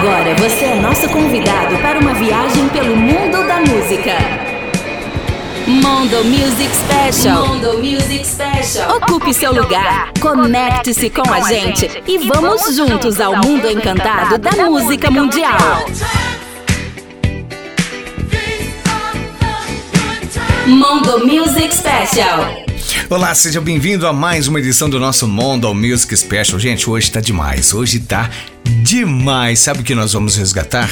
Agora você é nosso convidado para uma viagem pelo mundo da música. Mondo Music Special. Mondo Music Special. Ocupe seu lugar, conecte-se com a gente e vamos juntos ao mundo encantado da música mundial. Mondo Music Special. Olá, seja bem-vindo a mais uma edição do nosso Mondo Music Special. Gente, hoje tá demais, hoje tá demais. Sabe o que nós vamos resgatar?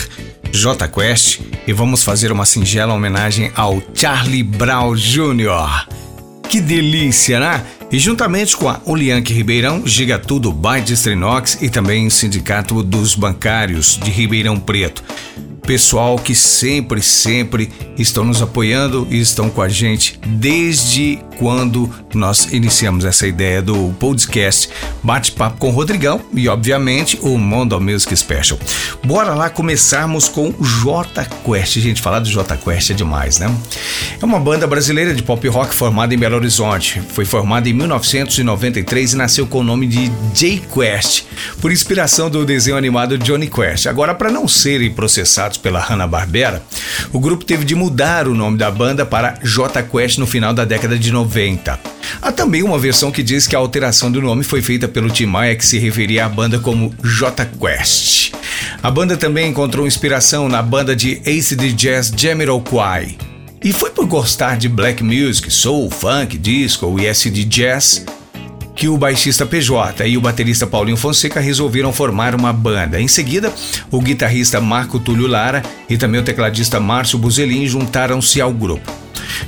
J Quest e vamos fazer uma singela homenagem ao Charlie Brown Jr. Que delícia, né? E juntamente com a Ulianque Ribeirão, Giga Tudo by e também o Sindicato dos Bancários de Ribeirão Preto pessoal que sempre, sempre estão nos apoiando e estão com a gente desde quando nós iniciamos essa ideia do podcast Bate-Papo com o Rodrigão e, obviamente, o Mondo Music Special. Bora lá começarmos com J Quest. Gente, falar do J Quest é demais, né? É uma banda brasileira de pop rock formada em Belo Horizonte. Foi formada em 1993 e nasceu com o nome de J Quest, por inspiração do desenho animado Johnny Quest. Agora, para não serem processados pela Hanna-Barbera, o grupo teve de mudar o nome da banda para J Quest no final da década de 90. Há também uma versão que diz que a alteração do nome foi feita pelo Tim Maia, que se referia à banda como J Quest. A banda também encontrou inspiração na banda de Ace de Jazz Jamiroquai. E foi por gostar de black music, soul, funk, disco e acid jazz que o baixista PJ e o baterista Paulinho Fonseca resolveram formar uma banda. Em seguida, o guitarrista Marco Túlio Lara e também o tecladista Márcio Buzelin juntaram-se ao grupo.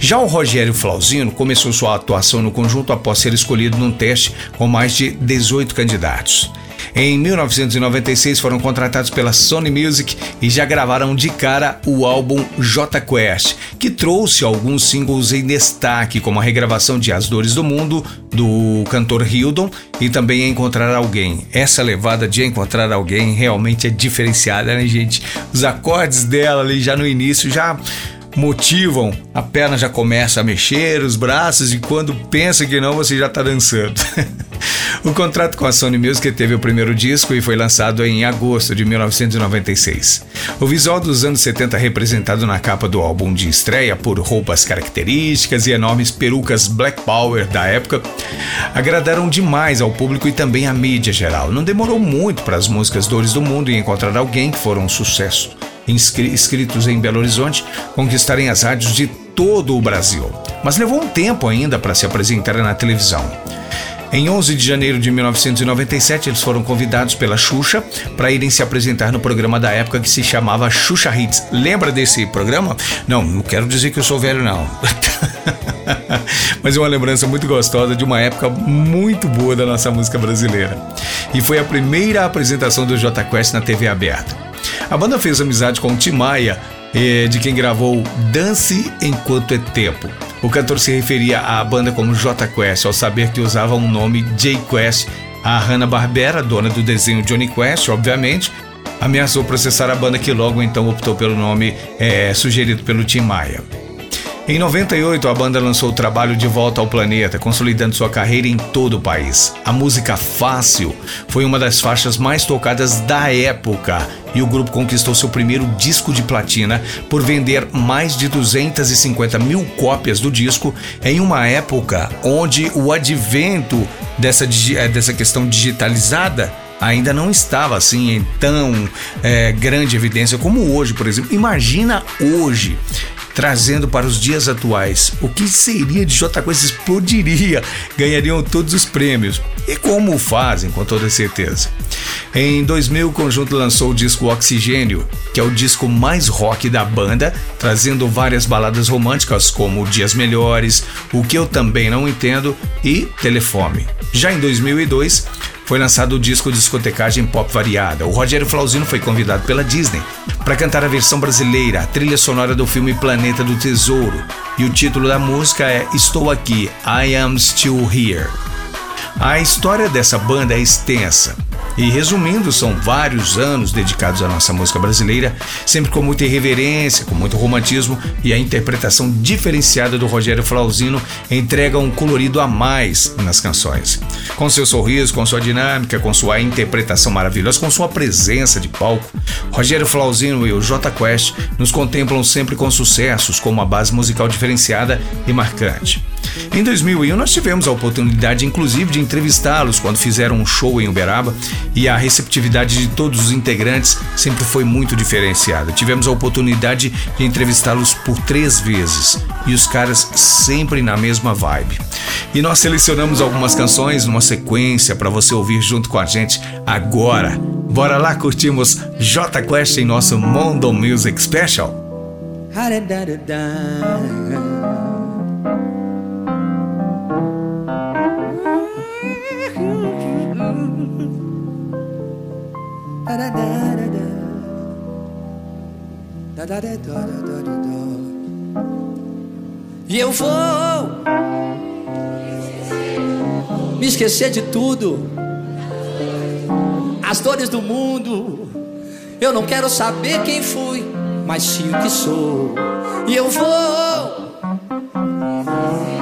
Já o Rogério Flauzino começou sua atuação no conjunto após ser escolhido num teste com mais de 18 candidatos. Em 1996 foram contratados pela Sony Music e já gravaram de cara o álbum J Quest, que trouxe alguns singles em destaque, como a regravação de As Dores do Mundo, do cantor Hildon, e também Encontrar Alguém. Essa levada de Encontrar Alguém realmente é diferenciada, né, gente? Os acordes dela ali já no início já motivam, a perna já começa a mexer, os braços, e quando pensa que não, você já está dançando. o contrato com a Sony Music teve o primeiro disco e foi lançado em agosto de 1996. O visual dos anos 70 representado na capa do álbum de estreia por roupas características e enormes perucas Black Power da época agradaram demais ao público e também à mídia geral. Não demorou muito para as músicas Dores do Mundo e Encontrar Alguém que foram um sucesso inscritos em Belo Horizonte conquistarem as rádios de todo o Brasil. Mas levou um tempo ainda para se apresentar na televisão. Em 11 de janeiro de 1997, eles foram convidados pela Xuxa para irem se apresentar no programa da época que se chamava Xuxa Hits. Lembra desse programa? Não, não quero dizer que eu sou velho, não. Mas é uma lembrança muito gostosa de uma época muito boa da nossa música brasileira. E foi a primeira apresentação do J Quest na TV aberta. A banda fez amizade com Tim Maia, de quem gravou Dance Enquanto é Tempo. O cantor se referia à banda como J Quest, ao saber que usava um nome J Quest. A Hanna-Barbera, dona do desenho Johnny Quest, obviamente, ameaçou processar a banda que logo então optou pelo nome eh, sugerido pelo Tim Maia. Em 98, a banda lançou o trabalho De Volta ao Planeta, consolidando sua carreira em todo o país. A música Fácil foi uma das faixas mais tocadas da época e o grupo conquistou seu primeiro disco de platina por vender mais de 250 mil cópias do disco em uma época onde o advento dessa, eh, dessa questão digitalizada ainda não estava assim em tão é, grande evidência como hoje, por exemplo. Imagina hoje trazendo para os dias atuais. O que seria de J Quest explodiria, ganhariam todos os prêmios. E como fazem, com toda certeza. Em 2000, o conjunto lançou o disco Oxigênio, que é o disco mais rock da banda, trazendo várias baladas românticas como Dias Melhores, O Que Eu Também Não Entendo e Telefone. Já em 2002, foi lançado o disco Discotecagem Pop Variada. O Rogério Flauzino foi convidado pela Disney para cantar a versão brasileira, a trilha sonora do filme Planeta do Tesouro. E o título da música é Estou Aqui, I Am Still Here. A história dessa banda é extensa. E resumindo, são vários anos dedicados à nossa música brasileira, sempre com muita irreverência, com muito romantismo e a interpretação diferenciada do Rogério Flauzino entrega um colorido a mais nas canções. Com seu sorriso, com sua dinâmica, com sua interpretação maravilhosa, com sua presença de palco, Rogério Flauzino e o J Quest nos contemplam sempre com sucessos, com uma base musical diferenciada e marcante. Em 2001, nós tivemos a oportunidade, inclusive, de entrevistá-los quando fizeram um show em Uberaba e a receptividade de todos os integrantes sempre foi muito diferenciada. Tivemos a oportunidade de entrevistá-los por três vezes e os caras sempre na mesma vibe. E nós selecionamos algumas canções numa sequência para você ouvir junto com a gente agora. Bora lá curtimos J Quest em nosso Mondo Music Special. E eu vou me esquecer de tudo, as dores do mundo. Eu não quero saber quem fui, mas sim o que sou. E eu vou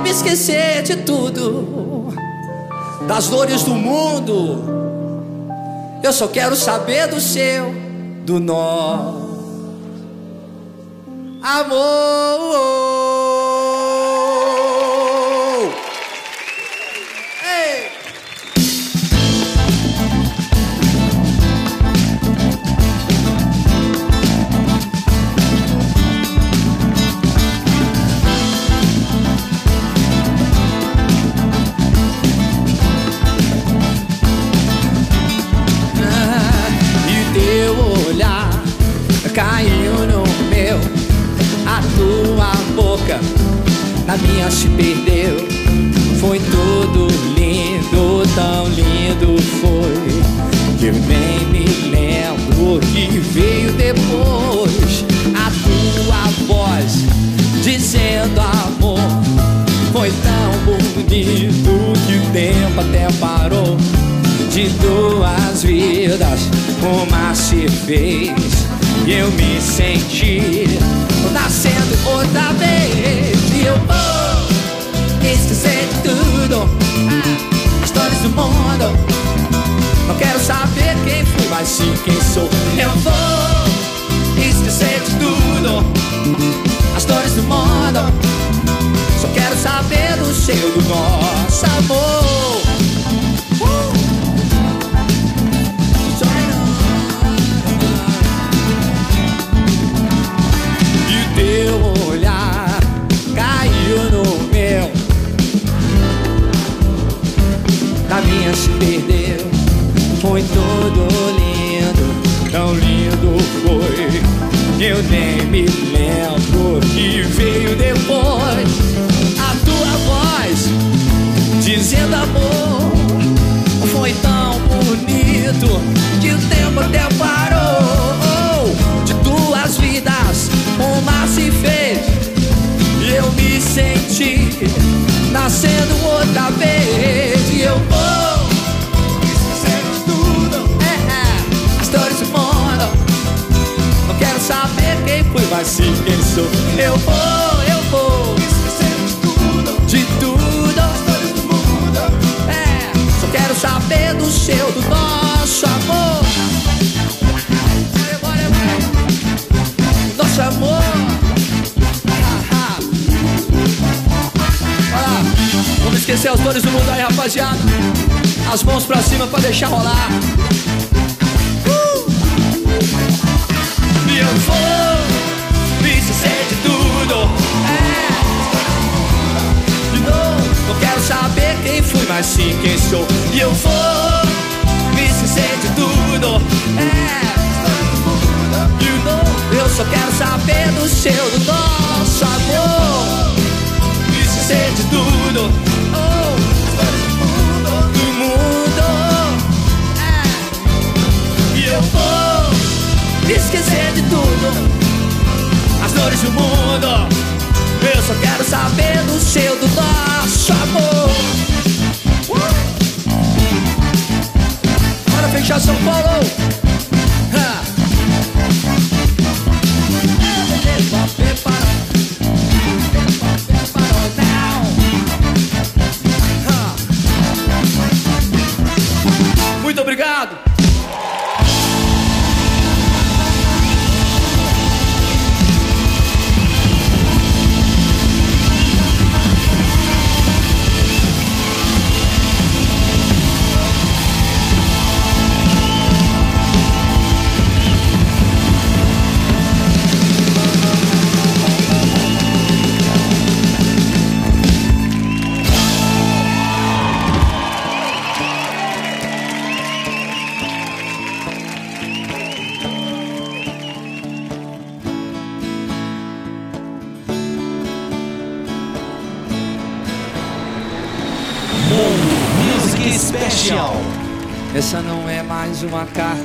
me esquecer de tudo, das dores do mundo. Eu só quero saber do seu, do nosso amor. Na minha se perdeu. Foi tudo lindo, tão lindo foi. Que eu nem me lembro o que veio depois. A tua voz dizendo amor. Foi tão bonito que o tempo até parou. De duas vidas, uma se fez. E eu me senti sim quem sou. Eu vou, eu vou de tudo, de tudo, histórias do mundo. É, só quero saber do seu, do nosso amor. Nosso amor. Vamos esquecer as dores do mundo aí, rapaziada. As mãos pra cima pra deixar rolar. Uh! E eu vou saber quem fui, mas sim quem sou. E eu vou me esquecer de tudo. É. You know, eu só quero saber do seu, do nosso amor. Me esquecer de tudo. Oh, do mundo. É. E eu vou me esquecer de tudo. As dores do mundo. Eu só quero saber do seu, do nosso amor. fechar São Paulo.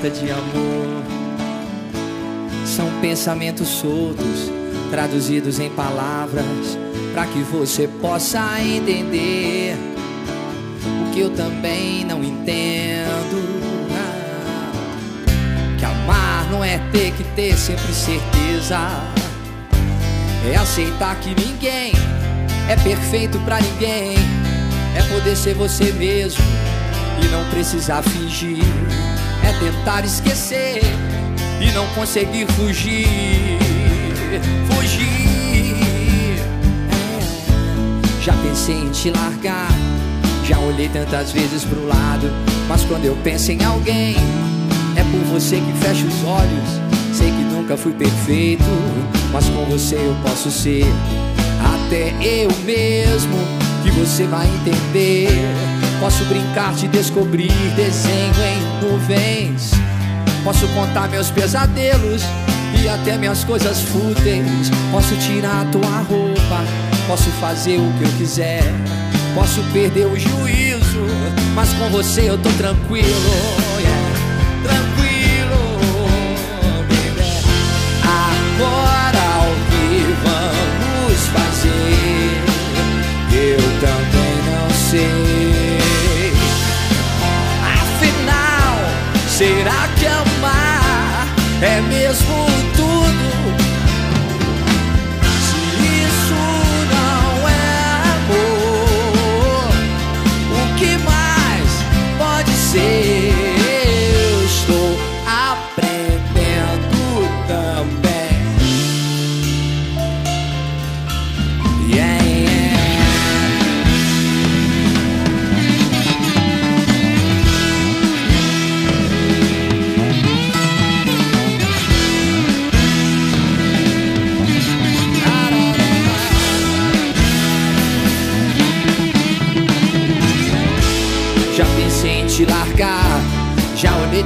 De amor. São pensamentos soltos, traduzidos em palavras, para que você possa entender o que eu também não entendo. que amar não é ter que ter sempre certeza, é aceitar que ninguém é perfeito para ninguém, é poder ser você mesmo e não precisar fingir. Tentar esquecer e não conseguir fugir. Fugir. É. Já pensei em te largar. Já olhei tantas vezes pro lado. Mas quando eu penso em alguém, é por você que fecho os olhos. Sei que nunca fui perfeito, mas com você eu posso ser. Até eu mesmo, que você vai entender. Posso brincar de descobrir desenho em nuvens. Posso contar meus pesadelos e até minhas coisas fúteis. Posso tirar tua roupa, posso fazer o que eu quiser. Posso perder o juízo, mas com você eu tô tranquilo. Yeah. Tranquilo, baby. Agora o que vamos fazer? Eu também não sei.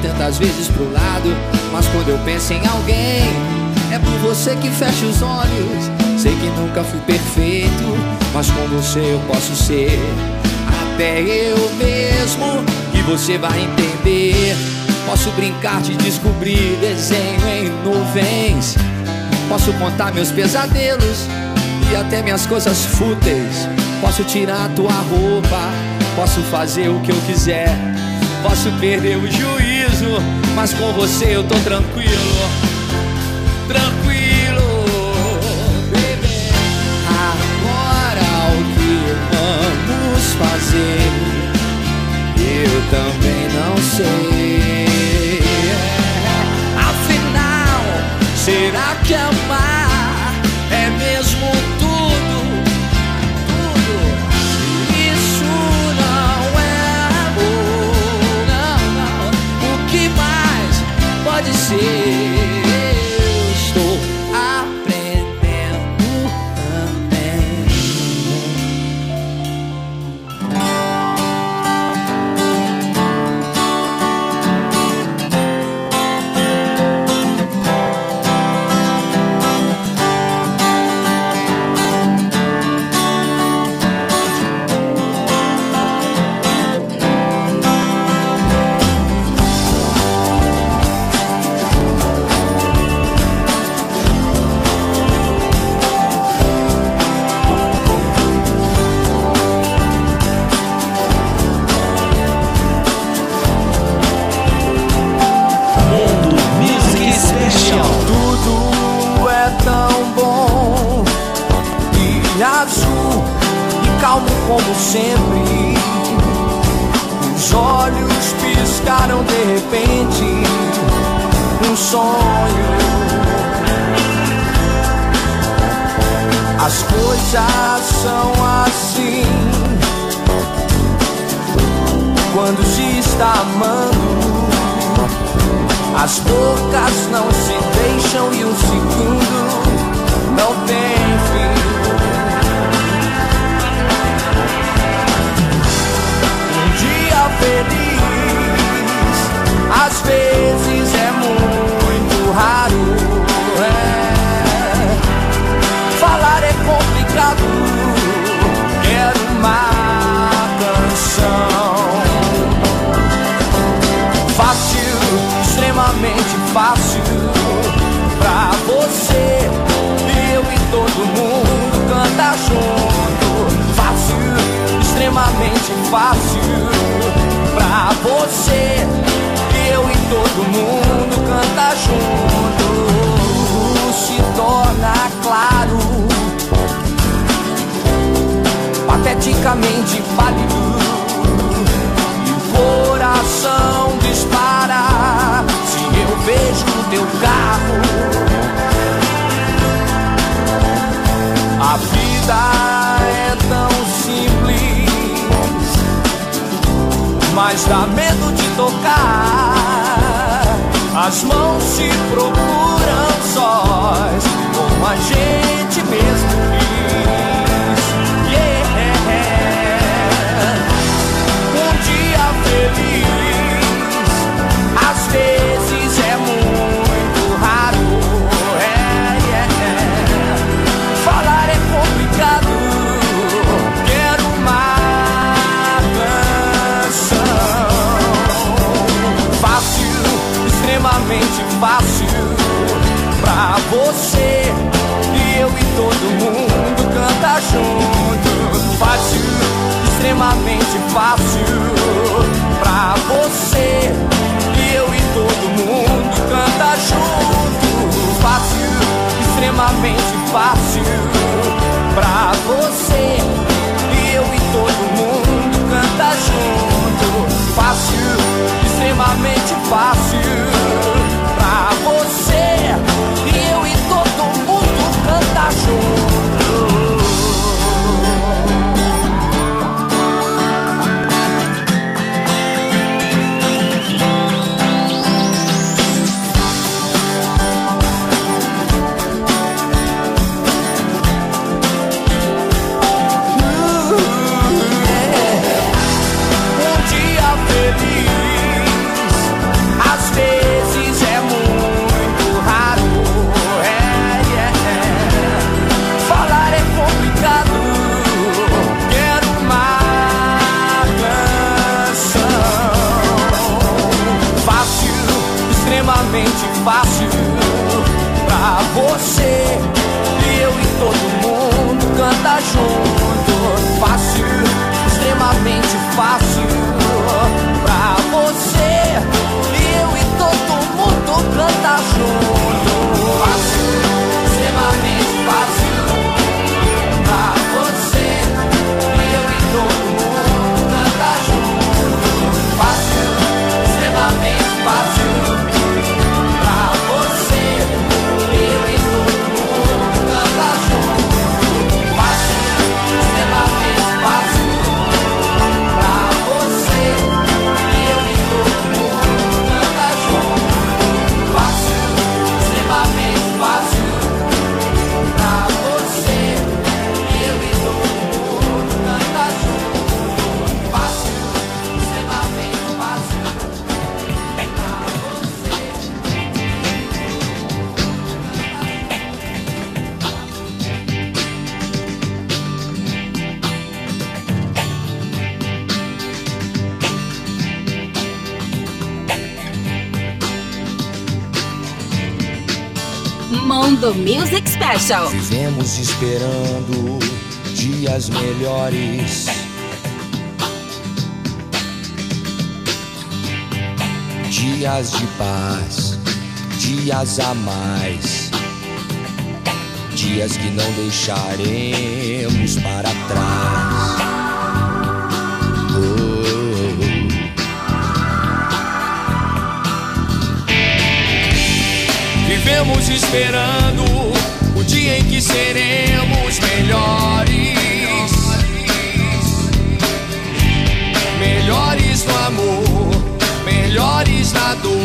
Tantas vezes pro lado, mas quando eu penso em alguém, é por você que fecho os olhos. Sei que nunca fui perfeito, mas com você eu posso ser. Até eu mesmo, e você vai entender. Posso brincar de descobrir desenho em nuvens. Posso contar meus pesadelos e até minhas coisas fúteis. Posso tirar tua roupa, posso fazer o que eu quiser. Posso perder o juízo, mas com você eu tô tranquilo. Tranquilo, baby. Agora o que vamos fazer? Eu também não sei. Afinal, será que amar pode ser. Coisas são assim quando se está amando. As bocas não se deixam e um segundo não tem fim. Um dia feliz, às vezes é muito raro. Canção. Fácil, extremamente fácil pra você. Eu e todo mundo canta junto. Fácil, extremamente fácil pra você. Eu e todo mundo canta junto. Se torna pateticamente pálido. E o coração dispara se eu vejo o teu carro. A vida é tão simples, mas dá medo de tocar. As mãos se procuram sós, como a gente mesmo fácil pra você. E eu e todo mundo canta junto. Fácil, extremamente fácil você. E eu e todo mundo canta junto. Fácil, extremamente fácil Mondo Music Special. Vivemos esperando dias melhores. Dias de paz, dias a mais. Dias que não deixaremos para trás. Vivemos esperando o dia em que seremos melhores. Melhores no amor, melhores na dor,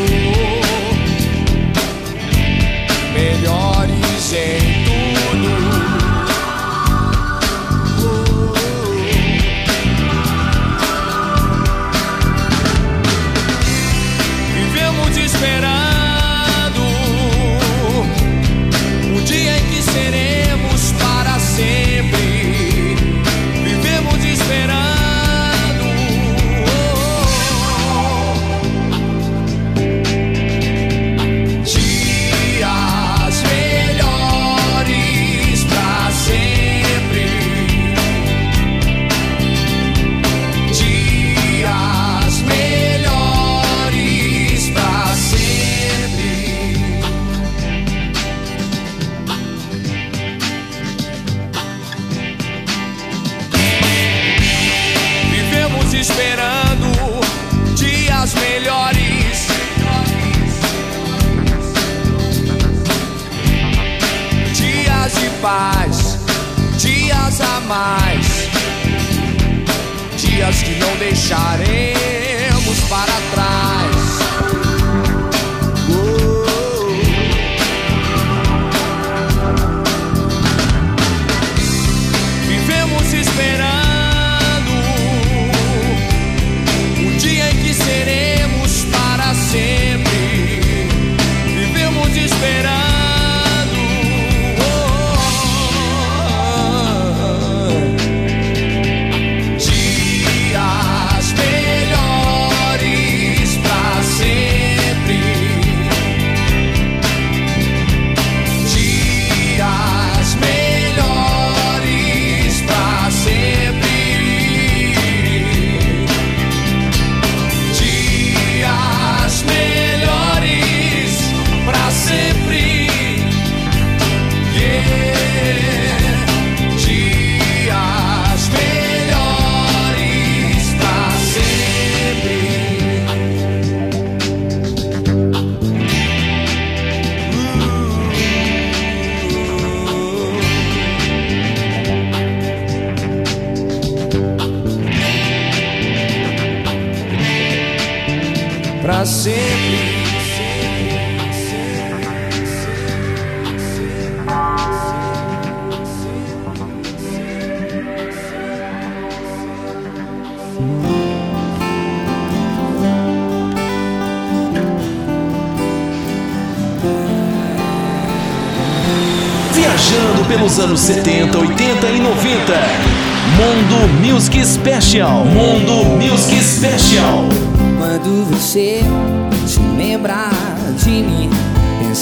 melhores em tudo.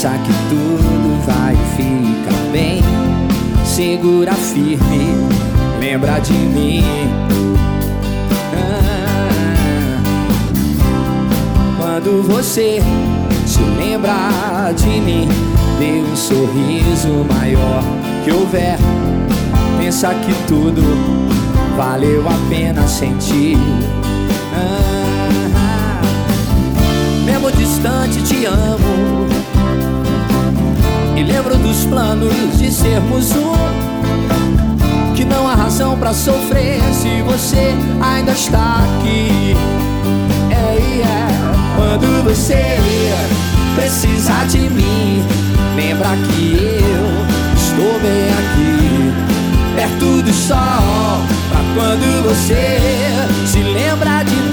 Pensar que tudo vai ficar bem, segura firme, lembra de mim. Ah, quando você se lembrar de mim, dê um sorriso maior que houver. Pensa que tudo valeu a pena sentir. Ah, mesmo distante, te amo. Lembro dos planos de sermos um. Que não há razão para sofrer se você ainda está aqui. É, é. Quando você precisar de mim, lembra que eu estou bem aqui, perto do sol, pra quando você se lembra de mim.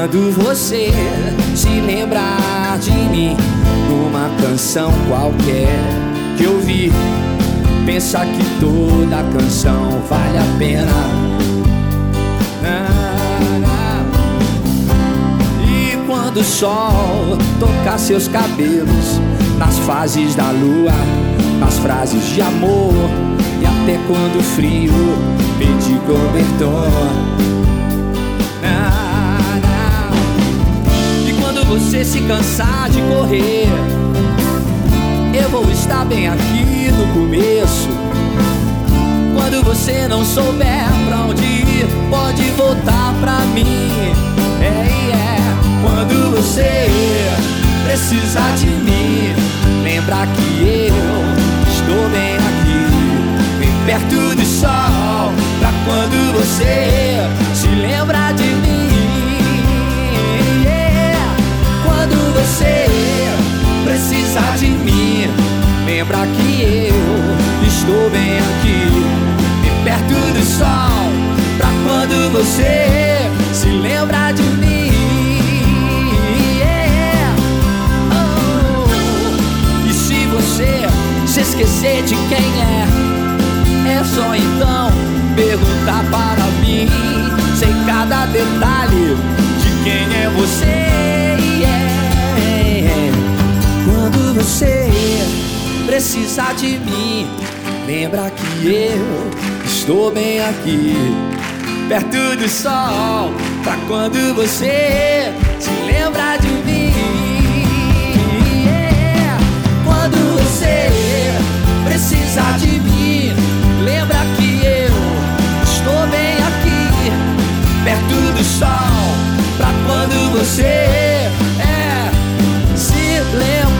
Quando você se lembrar de mim, numa canção qualquer que eu vi, pensa que toda canção vale a pena. quando o sol tocar seus cabelos nas fases da lua, nas frases de amor e até quando o frio pedir cobertor. você se cansar de correr, eu vou estar bem aqui no começo. Quando você não souber pra onde ir, pode voltar pra mim. É, é. Quando você precisar de mim, lembra que eu estou bem aqui, bem perto do sol. Pra quando você se lembrar de mim. você precisa de mim, lembra que eu estou bem aqui, bem perto do sol, pra quando você se lembra de mim. Oh. E se você se esquecer de quem é, é só então perguntar para mim, sem cada detalhe de quem é você. Quando você precisar de mim, lembra que eu estou bem aqui perto do sol. Pra quando você se lembra de mim. Yeah. Quando você precisar de mim, lembra que eu estou bem aqui, perto do sol. Pra quando você é, se lembrar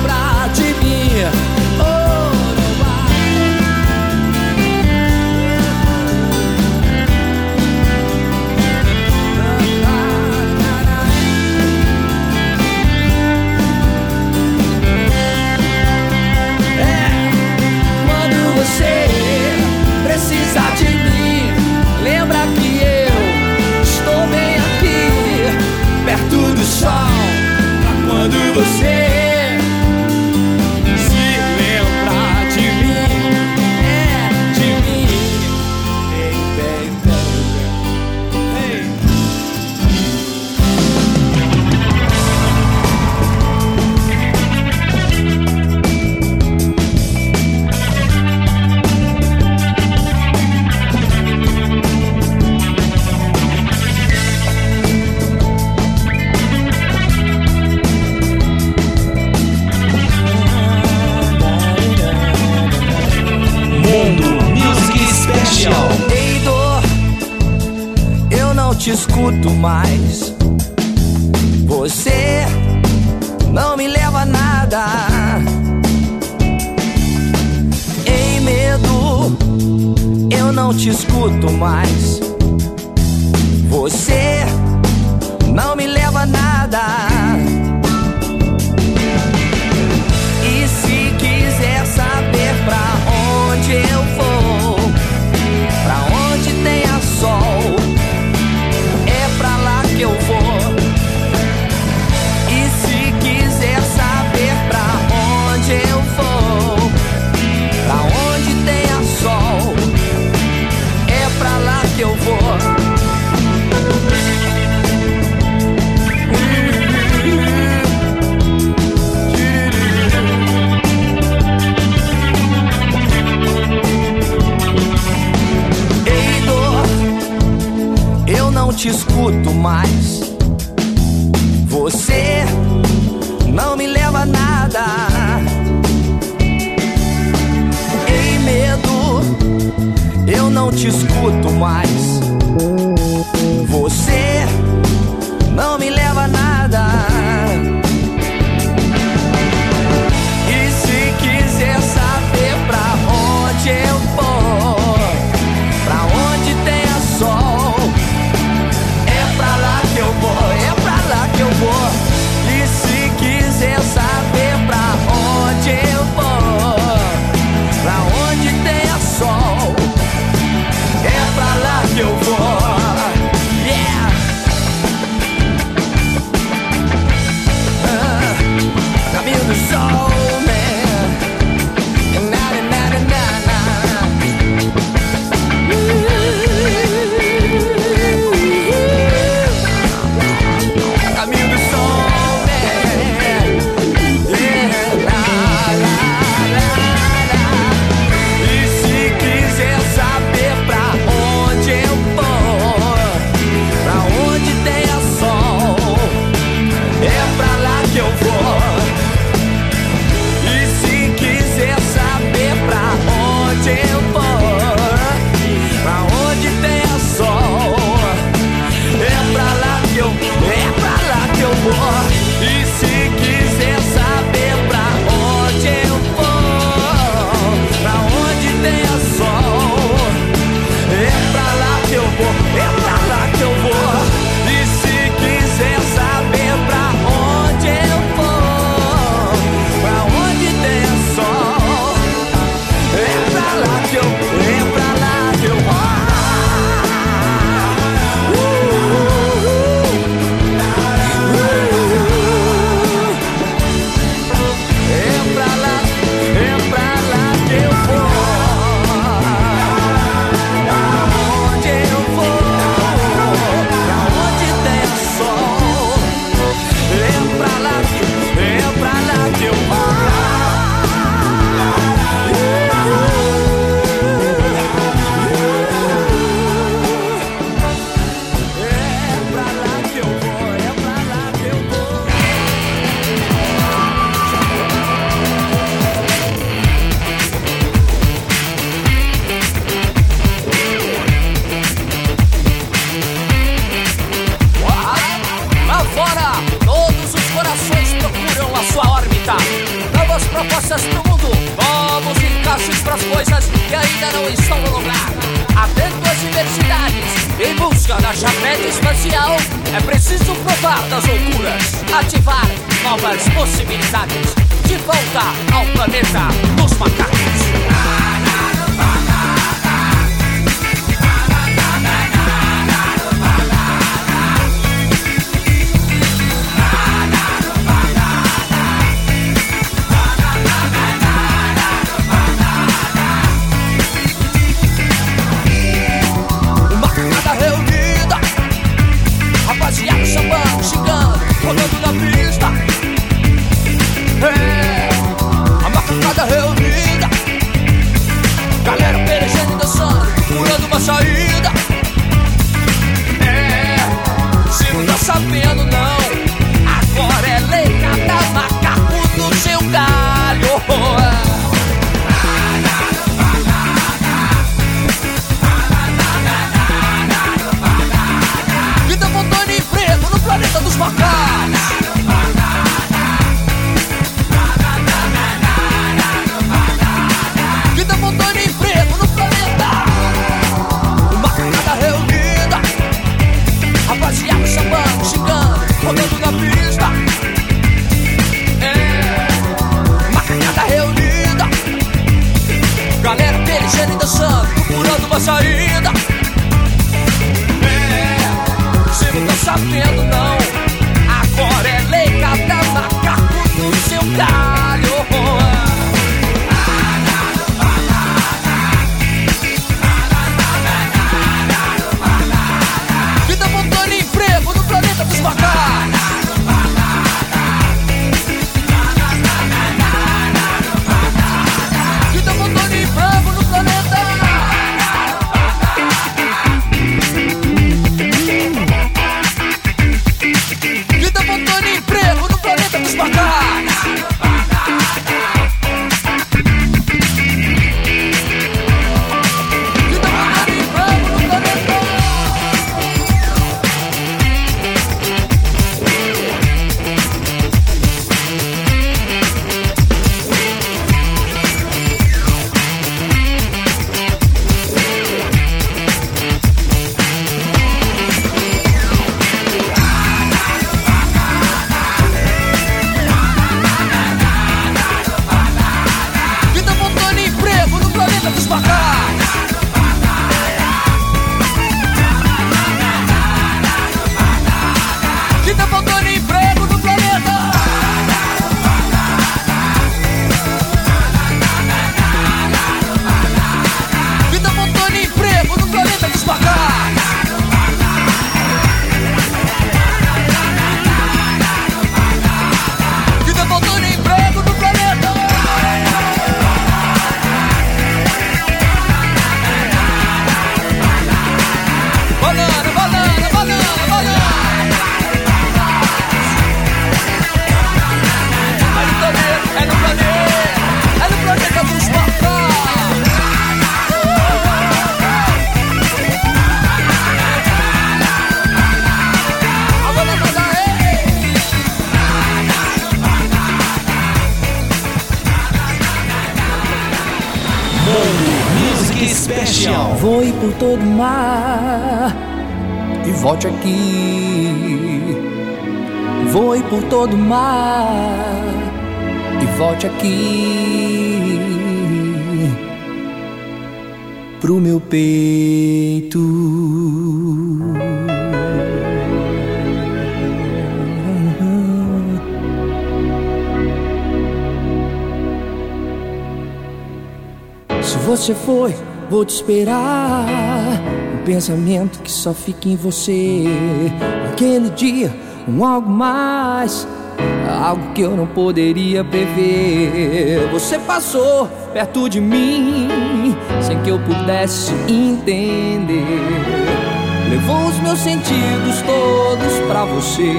te tá não. Agora é lei, cada macaco no seu carro? Volte aqui. Voe por todo o mar e volte aqui pro meu peito. Se você foi, vou te esperar pensamento que só fica em você. Aquele dia, um algo mais, algo que eu não poderia prever. Você passou perto de mim, sem que eu pudesse entender. Levou os meus sentidos todos pra você.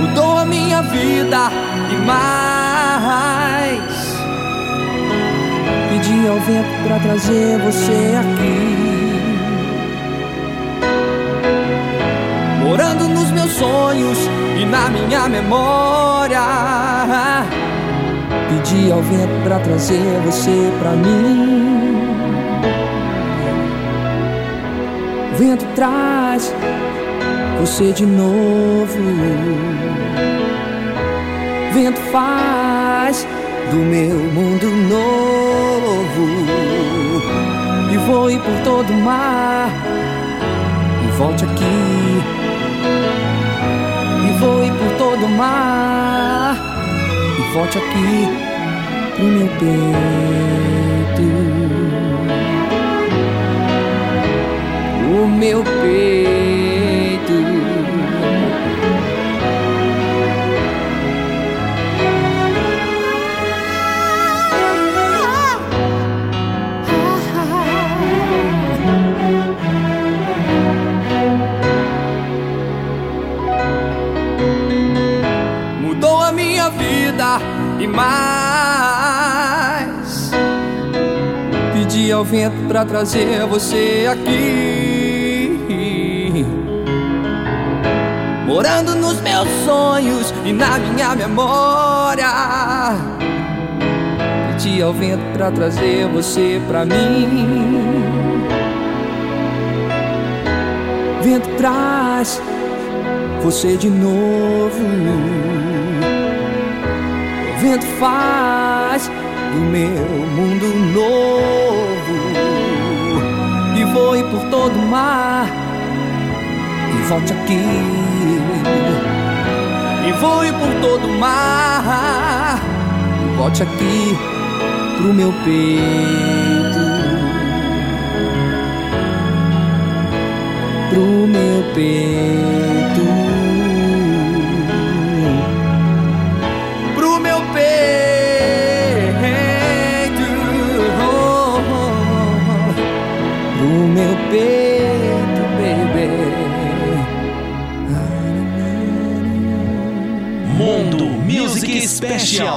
Mudou a minha vida e mais pedi ao vento para trazer você aqui. Morando nos meus sonhos e na minha memória. Pedi ao vento para trazer você pra mim. Vento traz você de novo. Vento faz do meu mundo novo. E voe por todo o mar. E volte aqui. E voe por todo o mar. E volte aqui pro meu peito. O meu peito. E mais. Pedi ao vento pra trazer você aqui. Morando nos meus sonhos e na minha memória. Pedi ao vento pra trazer você pra mim. Vento traz você de novo. Vento faz do meu mundo novo e voe por todo o mar e volte aqui. E voe por todo o mar e volte aqui pro meu peito. Pro meu peito. Peito, baby. Mundo Music Special.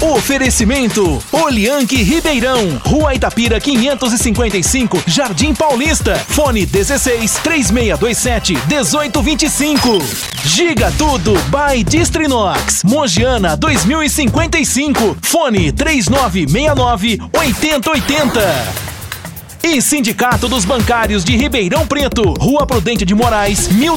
Oferecimento Olianque Ribeirão, Rua Itapira 555, Jardim Paulista. Fone 16 3627 1825. Giga Tudo by Distrinox, Mogiana 2055. Fone 3969 8080. E Sindicato dos Bancários de Ribeirão Preto, Rua Prudente de Moraes, 1200